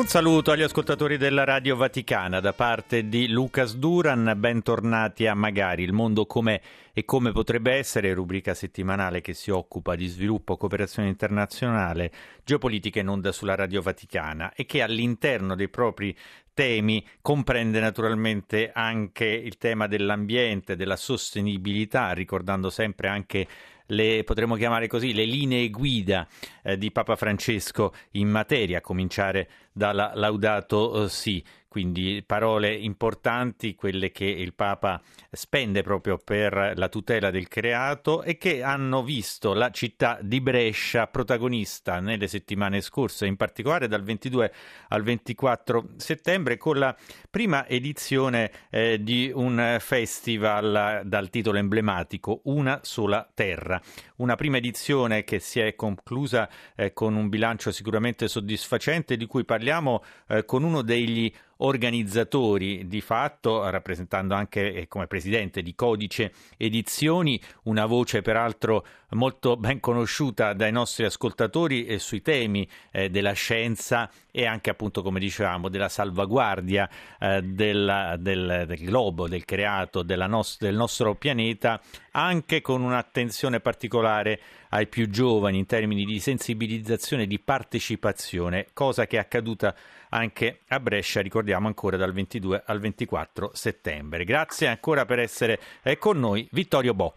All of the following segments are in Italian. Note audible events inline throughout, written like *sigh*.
Un saluto agli ascoltatori della Radio Vaticana da parte di Lucas Duran, bentornati a Magari, il mondo come e come potrebbe essere, rubrica settimanale che si occupa di sviluppo, cooperazione internazionale, geopolitica in onda sulla Radio Vaticana e che all'interno dei propri temi comprende naturalmente anche il tema dell'ambiente, della sostenibilità, ricordando sempre anche le potremmo chiamare così le linee guida eh, di Papa Francesco in materia, a cominciare dalla Laudato Si quindi parole importanti, quelle che il Papa spende proprio per la tutela del creato e che hanno visto la città di Brescia protagonista nelle settimane scorse, in particolare dal 22 al 24 settembre, con la prima edizione eh, di un festival dal titolo emblematico Una sola terra. Una prima edizione che si è conclusa eh, con un bilancio sicuramente soddisfacente, di cui parliamo eh, con uno degli organizzatori di fatto, rappresentando anche eh, come presidente di Codice Edizioni, una voce peraltro molto ben conosciuta dai nostri ascoltatori eh, sui temi eh, della scienza e anche appunto come dicevamo della salvaguardia eh, della, del, del, globo, del creato, nos- del nostro pianeta, anche con un'attenzione particolare ai più giovani in termini di sensibilizzazione e di partecipazione, cosa che è accaduta anche a Brescia, ricordiamo ancora dal 22 al 24 settembre. Grazie ancora per essere eh, con noi, Vittorio Bo.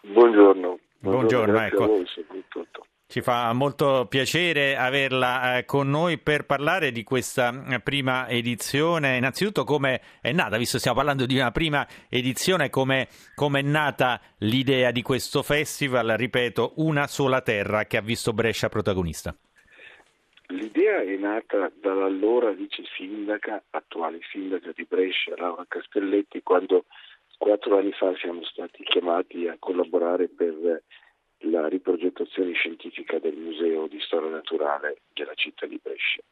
Buongiorno. Buongiorno, Buongiorno ecco. Ci fa molto piacere averla eh, con noi per parlare di questa eh, prima edizione. Innanzitutto come è nata, visto che stiamo parlando di una prima edizione, come è nata l'idea di questo festival, ripeto, una sola terra che ha visto Brescia protagonista. L'idea è nata dall'allora vice sindaca, attuale sindaca di Brescia, Laura Castelletti, quando quattro anni fa siamo stati chiamati a collaborare per la riprogettazione scientifica del Museo di Storia Naturale della città di Brescia.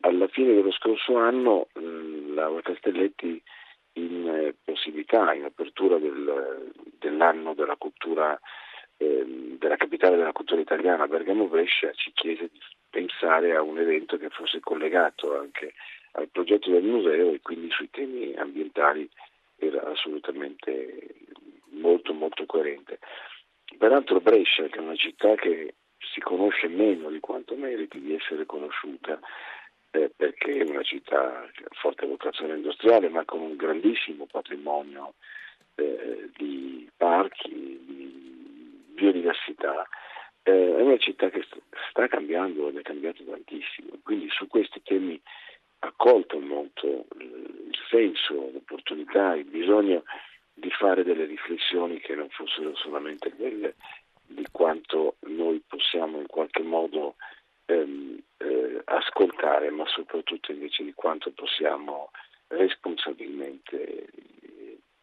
Alla fine dello scorso anno Laura Castelletti in eh, possibilità, in apertura del, dell'anno della cultura ehm, della capitale della cultura italiana Bergamo Brescia ci chiese di pensare a un evento che fosse collegato anche al progetto del museo e quindi sui temi ambientali era assolutamente molto molto coerente. Peraltro Brescia, che è una città che si conosce meno di quanto meriti di essere conosciuta, eh, perché è una città ha forte vocazione industriale ma con un grandissimo patrimonio eh, di parchi, di biodiversità, eh, è una città che sta cambiando ed è cambiato tantissimo, quindi su questi temi ha colto molto il senso, l'opportunità, il bisogno di fare delle riflessioni che non fossero solamente quelle di quanto noi possiamo in qualche modo ehm, eh, ascoltare, ma soprattutto invece di quanto possiamo responsabilmente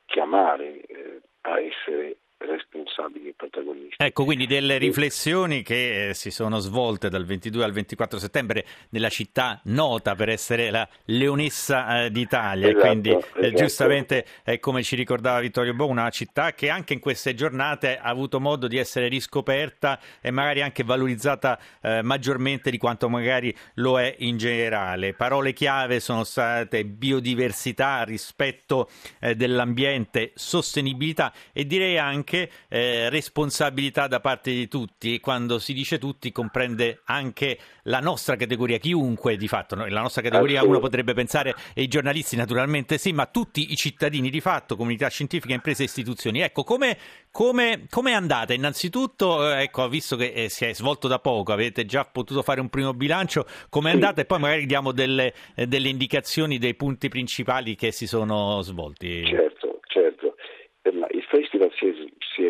chiamare eh, a essere responsabili e protagonisti. Ecco, quindi delle riflessioni che eh, si sono svolte dal 22 al 24 settembre nella città nota per essere la leonessa eh, d'Italia, esatto, quindi eh, esatto. giustamente come ci ricordava Vittorio Bo, una città che anche in queste giornate ha avuto modo di essere riscoperta e magari anche valorizzata maggiormente di quanto magari lo è in generale. Parole chiave sono state biodiversità, rispetto dell'ambiente, sostenibilità e direi anche anche eh, responsabilità da parte di tutti e quando si dice tutti comprende anche la nostra categoria, chiunque di fatto, no? la nostra categoria uno potrebbe pensare e i giornalisti naturalmente sì, ma tutti i cittadini di fatto, comunità scientifica, imprese e istituzioni. Ecco, come, come, come è andata? Innanzitutto, eh, ecco, visto che eh, si è svolto da poco, avete già potuto fare un primo bilancio, come è andata? E poi magari diamo delle, eh, delle indicazioni dei punti principali che si sono svolti. Certo. Il festival si è si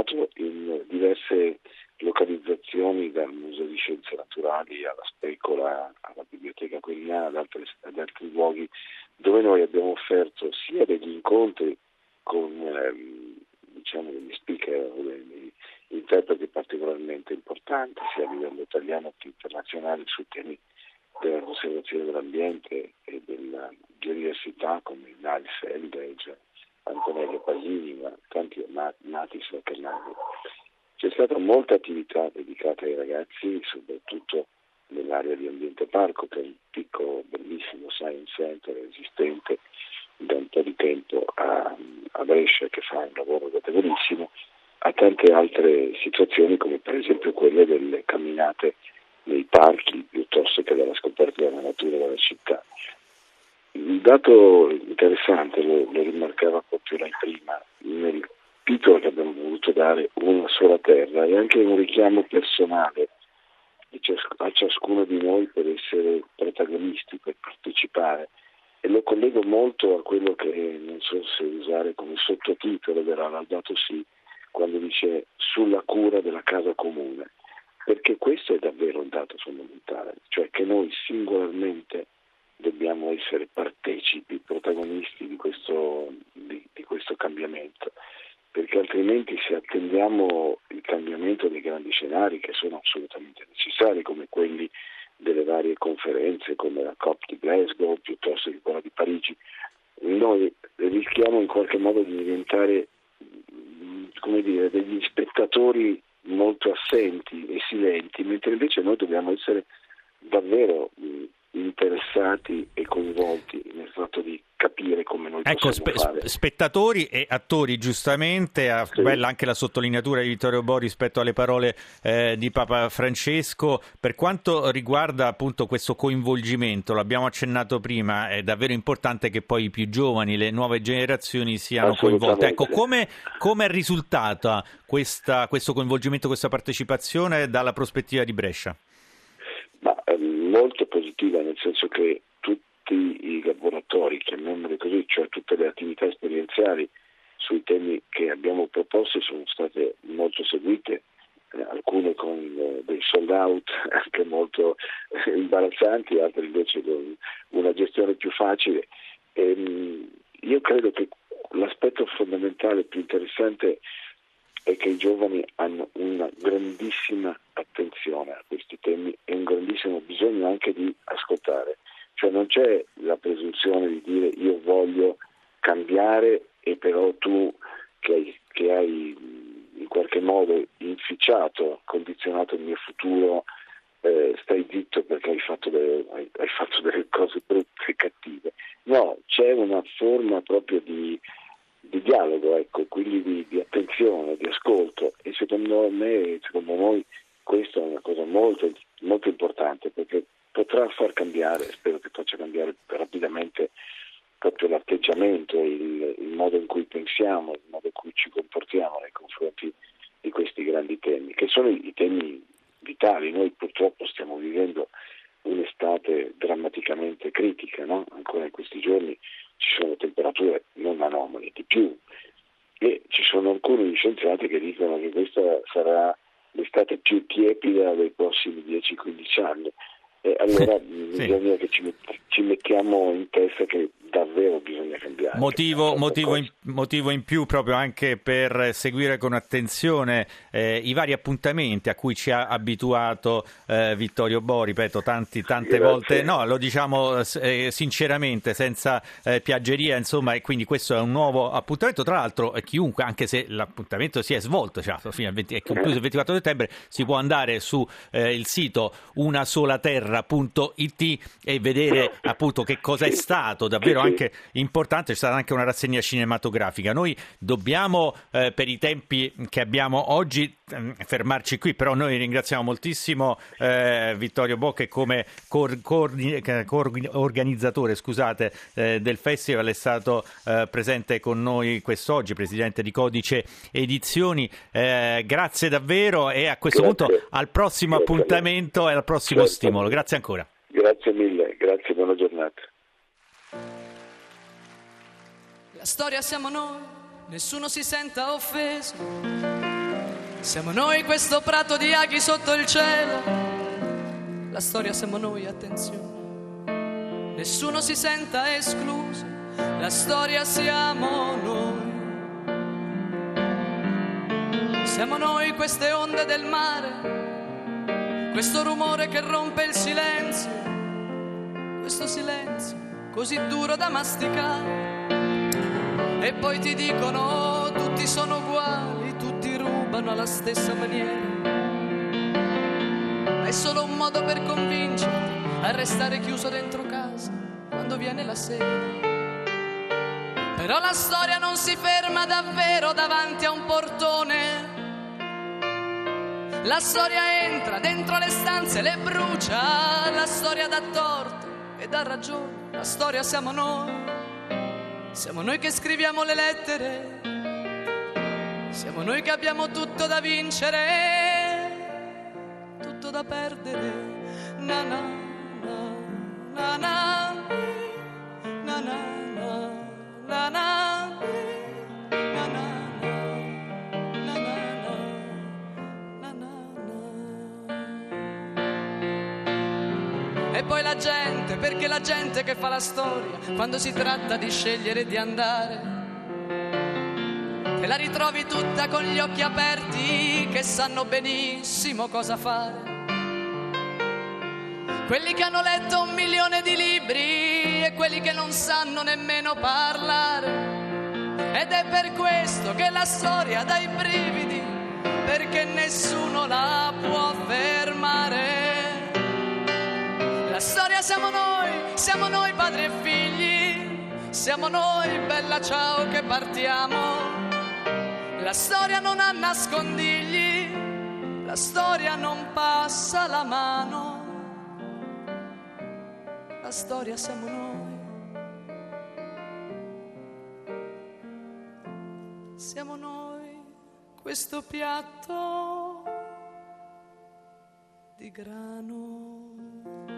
sviluppato in diverse localizzazioni, dal Museo di Scienze Naturali alla Specola, alla Biblioteca Quirinale, ad, ad altri luoghi, dove noi abbiamo offerto sia degli incontri con ehm, diciamo, degli speaker, degli interpreti particolarmente importanti sia a livello italiano che internazionale sui temi della conservazione dell'ambiente e della biodiversità come Niles Eldridge, Antonello Pasini, ma tanti Natis Vaccarnaghi. C'è stata molta attività dedicata ai ragazzi, soprattutto nell'area di Ambiente Parco, che è un piccolo, bellissimo science center esistente da un po' di tempo a, a Brescia, che fa un lavoro notevolissimo, a tante altre situazioni come per esempio quelle delle camminate nei parchi piuttosto che della scoperta della natura della città. Il dato interessante, lo, lo rimarcava proprio lei prima, nel titolo che abbiamo voluto dare Una sola terra è anche un richiamo personale a ciascuno di noi per essere protagonisti, per partecipare. E lo collego molto a quello che non so se usare come sottotitolo della Laudato Si quando dice sulla cura della casa comune, perché questo è davvero un dato fondamentale, cioè che noi singolarmente dobbiamo essere partecipi, protagonisti di questo, di, di questo cambiamento, perché altrimenti se attendiamo il cambiamento dei grandi scenari che sono assolutamente necessari, come quelli delle varie conferenze come la COP di Glasgow piuttosto che quella di Parigi, noi rischiamo in qualche modo di diventare dire, degli spettatori molto assenti e silenti, mentre invece noi dobbiamo essere davvero interessati ecco, spe- spettatori e attori giustamente sì. bella anche la sottolineatura di Vittorio Bo rispetto alle parole eh, di Papa Francesco per quanto riguarda appunto questo coinvolgimento l'abbiamo accennato prima è davvero importante che poi i più giovani le nuove generazioni siano coinvolte ecco come, come è risultata questa, questo coinvolgimento questa partecipazione dalla prospettiva di Brescia? Ma, ehm, molto positiva, nel senso che tutti i laboratori, chiamiamoli così, cioè tutte le attività esperienziali sui temi che abbiamo proposto sono state molto seguite, eh, alcune con eh, dei sold out *laughs* anche molto eh, imbarazzanti, altre invece con una gestione più facile. E, ehm, io credo che l'aspetto fondamentale più interessante è che i giovani hanno una grandissima attenzione a questi temi e un grandissimo bisogno anche di ascoltare. Cioè non c'è la presunzione di dire io voglio cambiare e però tu che hai, che hai in qualche modo inficiato, condizionato il mio futuro, eh, stai zitto perché hai fatto, delle, hai, hai fatto delle cose brutte e cattive. No, c'è una forma proprio di di dialogo, ecco, quindi di, di, attenzione, di ascolto e secondo me, secondo noi questa è una cosa molto, molto importante perché potrà far cambiare, spero che faccia cambiare rapidamente proprio l'atteggiamento, il, il modo in cui pensiamo, il modo in cui ci comportiamo nei confronti di questi grandi temi, che sono i, i temi vitali. Noi purtroppo stiamo vivendo un'estate drammaticamente critica, no? ancora in questi giorni ci sono temperature non anomale di più e ci sono alcuni scienziati che dicono che questa sarà l'estate più tiepida dei prossimi 10-15 anni e allora *laughs* sì. bisogna che ci, ci mettiamo in testa che davvero bisogna cambiare. Motivo, motivo, in, motivo, in, più proprio anche per seguire con attenzione eh, i vari appuntamenti a cui ci ha abituato eh, Vittorio Bo, ripeto, tanti, tante Grazie. volte, no, lo diciamo eh, sinceramente, senza eh, piaggeria, insomma, e quindi questo è un nuovo appuntamento. Tra l'altro, eh, chiunque, anche se l'appuntamento si è svolto, cioè, fino al 20, è concluso il 24 settembre, si può andare sul eh, sito unasolaterra.it e vedere appunto che cosa è stato davvero davvero anche importante, c'è stata anche una rassegna cinematografica. Noi dobbiamo, eh, per i tempi che abbiamo oggi, ehm, fermarci qui, però noi ringraziamo moltissimo eh, Vittorio Bocche come cor- cor- cor- organizzatore scusate, eh, del festival, è stato eh, presente con noi quest'oggi, presidente di Codice Edizioni. Eh, grazie davvero e a questo grazie. punto al prossimo grazie appuntamento e al prossimo certo. stimolo. Grazie ancora. Grazie mille, grazie, buona giornata. La storia siamo noi, nessuno si senta offeso. Siamo noi questo prato di aghi sotto il cielo. La storia siamo noi, attenzione. Nessuno si senta escluso. La storia siamo noi. Siamo noi queste onde del mare, questo rumore che rompe il silenzio, questo silenzio così duro da masticare. E poi ti dicono tutti sono uguali, tutti rubano alla stessa maniera. Ma è solo un modo per convincerti a restare chiuso dentro casa quando viene la sera. Però la storia non si ferma davvero davanti a un portone. La storia entra dentro le stanze, le brucia, la storia dà torto e dà ragione, la storia siamo noi, siamo noi che scriviamo le lettere, siamo noi che abbiamo tutto da vincere, tutto da perdere, na na na na na. Na na na na na E poi la gente, perché la gente che fa la storia, quando si tratta di scegliere di andare, te la ritrovi tutta con gli occhi aperti, che sanno benissimo cosa fare. Quelli che hanno letto un milione di libri e quelli che non sanno nemmeno parlare. Ed è per questo che la storia dà i brividi, perché nessuno la può fermare. La storia siamo noi, siamo noi padri e figli, siamo noi, bella ciao che partiamo. La storia non ha nascondigli, la storia non passa la mano. La storia siamo noi. Siamo noi questo piatto di grano.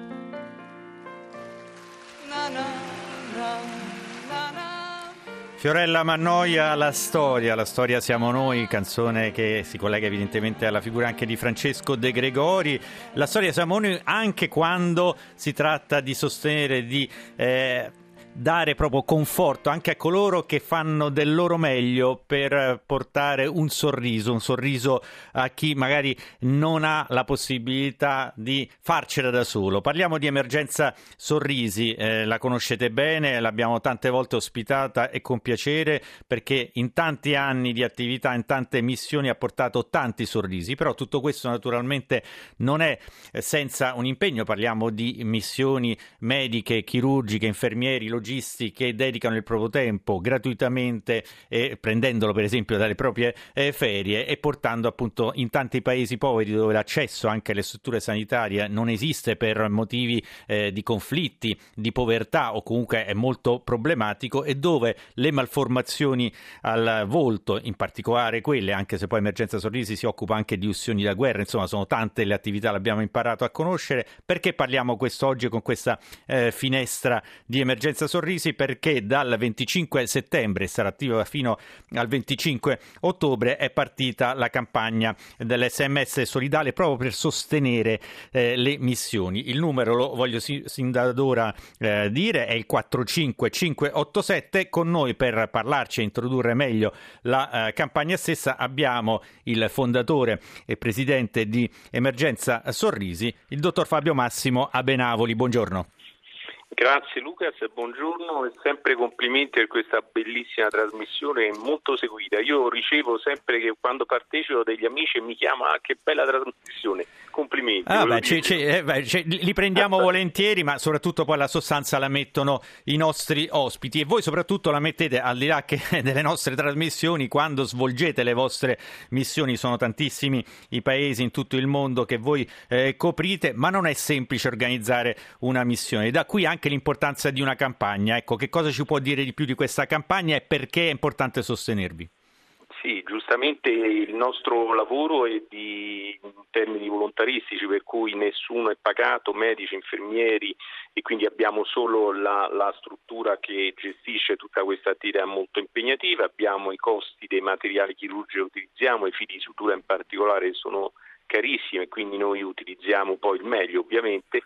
Fiorella Mannoia, La storia, la storia siamo noi, canzone che si collega evidentemente alla figura anche di Francesco De Gregori. La storia siamo noi anche quando si tratta di sostenere, di eh, dare proprio conforto anche a coloro che fanno del loro meglio per portare un sorriso, un sorriso a chi magari non ha la possibilità di farcela da solo. Parliamo di emergenza sorrisi, eh, la conoscete bene, l'abbiamo tante volte ospitata e con piacere perché in tanti anni di attività, in tante missioni ha portato tanti sorrisi, però tutto questo naturalmente non è senza un impegno, parliamo di missioni mediche, chirurgiche, infermieri, logistici, che dedicano il proprio tempo gratuitamente, eh, prendendolo per esempio dalle proprie eh, ferie e portando appunto in tanti paesi poveri dove l'accesso anche alle strutture sanitarie non esiste per motivi eh, di conflitti, di povertà o comunque è molto problematico e dove le malformazioni al volto, in particolare quelle, anche se poi Emergenza Sorrisi si occupa anche di ustioni da guerra, insomma sono tante le attività, l'abbiamo imparato a conoscere. Perché parliamo quest'oggi con questa eh, finestra di Emergenza Sorrisi? Perché dal 25 settembre, sarà attiva fino al 25 ottobre, è partita la campagna dell'SMS solidale proprio per sostenere eh, le missioni. Il numero lo voglio sin, sin da ora eh, dire, è il 45587. Con noi per parlarci e introdurre meglio la eh, campagna stessa abbiamo il fondatore e presidente di Emergenza Sorrisi, il dottor Fabio Massimo Abenavoli. Buongiorno. Grazie Lucas, buongiorno e sempre complimenti per questa bellissima trasmissione molto seguita. Io ricevo sempre che quando partecipo degli amici mi chiamano ah, che bella trasmissione. Complimenti. Ah, beh, c- c- eh, beh, c- li prendiamo *laughs* volentieri, ma soprattutto poi la sostanza la mettono i nostri ospiti e voi soprattutto la mettete al di là *laughs* delle nostre trasmissioni quando svolgete le vostre missioni. Sono tantissimi i paesi in tutto il mondo che voi eh, coprite, ma non è semplice organizzare una missione. Da qui anche l'importanza di una campagna. Ecco, che cosa ci può dire di più di questa campagna e perché è importante sostenervi? Sì, giustamente il nostro lavoro è di, in termini volontaristici, per cui nessuno è pagato, medici, infermieri e quindi abbiamo solo la, la struttura che gestisce tutta questa attività molto impegnativa, abbiamo i costi dei materiali chirurgici che utilizziamo, i fili di sutura in particolare sono carissime, quindi noi utilizziamo poi il meglio ovviamente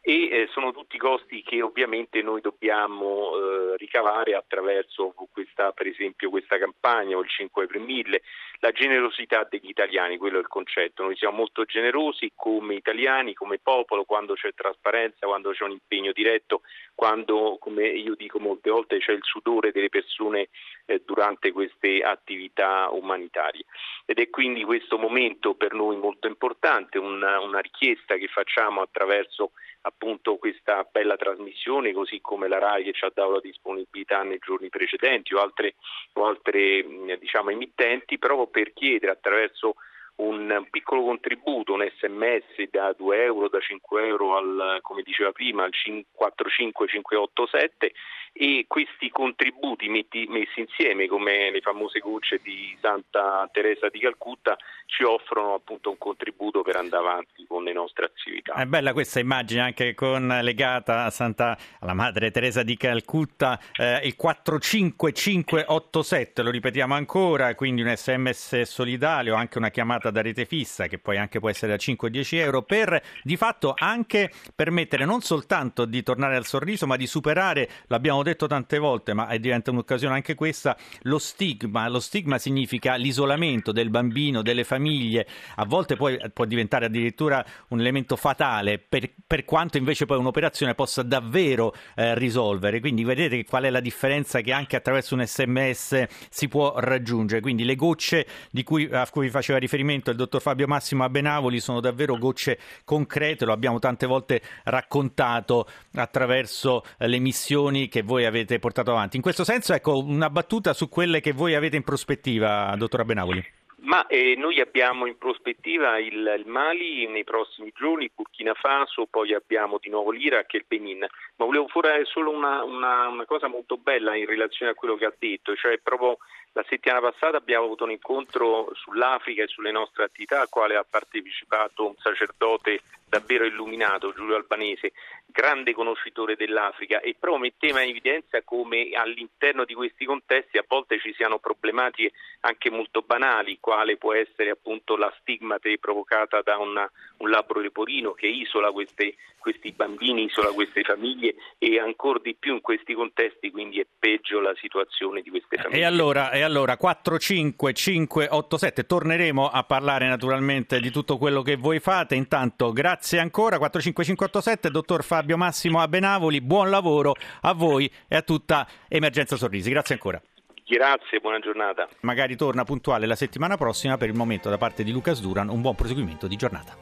e eh, sono tutti costi che ovviamente noi dobbiamo eh, ricavare attraverso questa, per esempio questa campagna o il 5 per 1000, la generosità degli italiani, quello è il concetto, noi siamo molto generosi come italiani, come popolo, quando c'è trasparenza, quando c'è un impegno diretto, quando, come io dico molte volte, c'è il sudore delle persone eh, durante queste attività umanitarie. Ed è quindi questo momento per noi molto importante, una, una richiesta che facciamo attraverso appunto questa bella trasmissione, così come la RAI che ci ha dato la disponibilità nei giorni precedenti o altre, o altre diciamo, emittenti, proprio per chiedere attraverso un piccolo contributo, un sms da 2 euro, da 5 euro al, come diceva prima, al 45587 e questi contributi metti, messi insieme come le famose gocce di Santa Teresa di Calcutta ci offrono appunto un contributo per andare avanti con le nostre attività. È bella questa immagine anche con legata Santa, alla Madre Teresa di Calcutta, eh, il 45587, lo ripetiamo ancora, quindi un sms solidario, anche una chiamata da rete fissa che poi anche può essere da 5-10 euro per di fatto anche permettere non soltanto di tornare al sorriso ma di superare, l'abbiamo detto tante volte ma diventa un'occasione anche questa, lo stigma. Lo stigma significa l'isolamento del bambino, delle famiglie, a volte poi può diventare addirittura un elemento fatale per, per quanto invece poi un'operazione possa davvero eh, risolvere. Quindi vedete qual è la differenza che anche attraverso un sms si può raggiungere. Quindi le gocce cui, a cui faceva riferimento il dottor Fabio Massimo Abenavoli sono davvero gocce concrete, lo abbiamo tante volte raccontato attraverso le missioni che voi avete portato avanti. In questo senso, ecco, una battuta su quelle che voi avete in prospettiva, dottor Abenavoli. Ma eh, noi abbiamo in prospettiva il, il, Mali nei prossimi giorni, Burkina Faso, poi abbiamo di nuovo l'Iraq e il Benin. Ma volevo fare solo una, una, una cosa molto bella in relazione a quello che ha detto, cioè proprio la settimana passata abbiamo avuto un incontro sull'Africa e sulle nostre attività al quale ha partecipato un sacerdote davvero illuminato, Giulio Albanese, grande conoscitore dell'Africa e proprio metteva in evidenza come all'interno di questi contesti a volte ci siano problematiche anche molto banali, quale può essere appunto la stigmate provocata da una, un labbro leporino che isola queste, questi bambini, isola queste famiglie e ancora di più in questi contesti quindi è peggio la situazione di queste famiglie. E allora, e allora 45587 torneremo a parlare naturalmente di tutto quello che voi fate, intanto grazie ancora, 45587, dottor Fabio Massimo Abenavoli, buon lavoro a voi e a tutta Emergenza Sorrisi. Grazie ancora. Grazie, buona giornata. Magari torna puntuale la settimana prossima, per il momento da parte di Lucas Duran un buon proseguimento di giornata.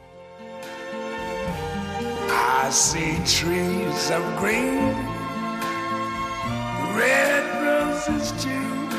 I see trees of green, red roses too.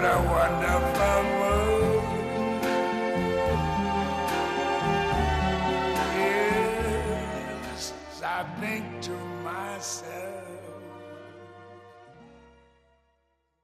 what a wonderful.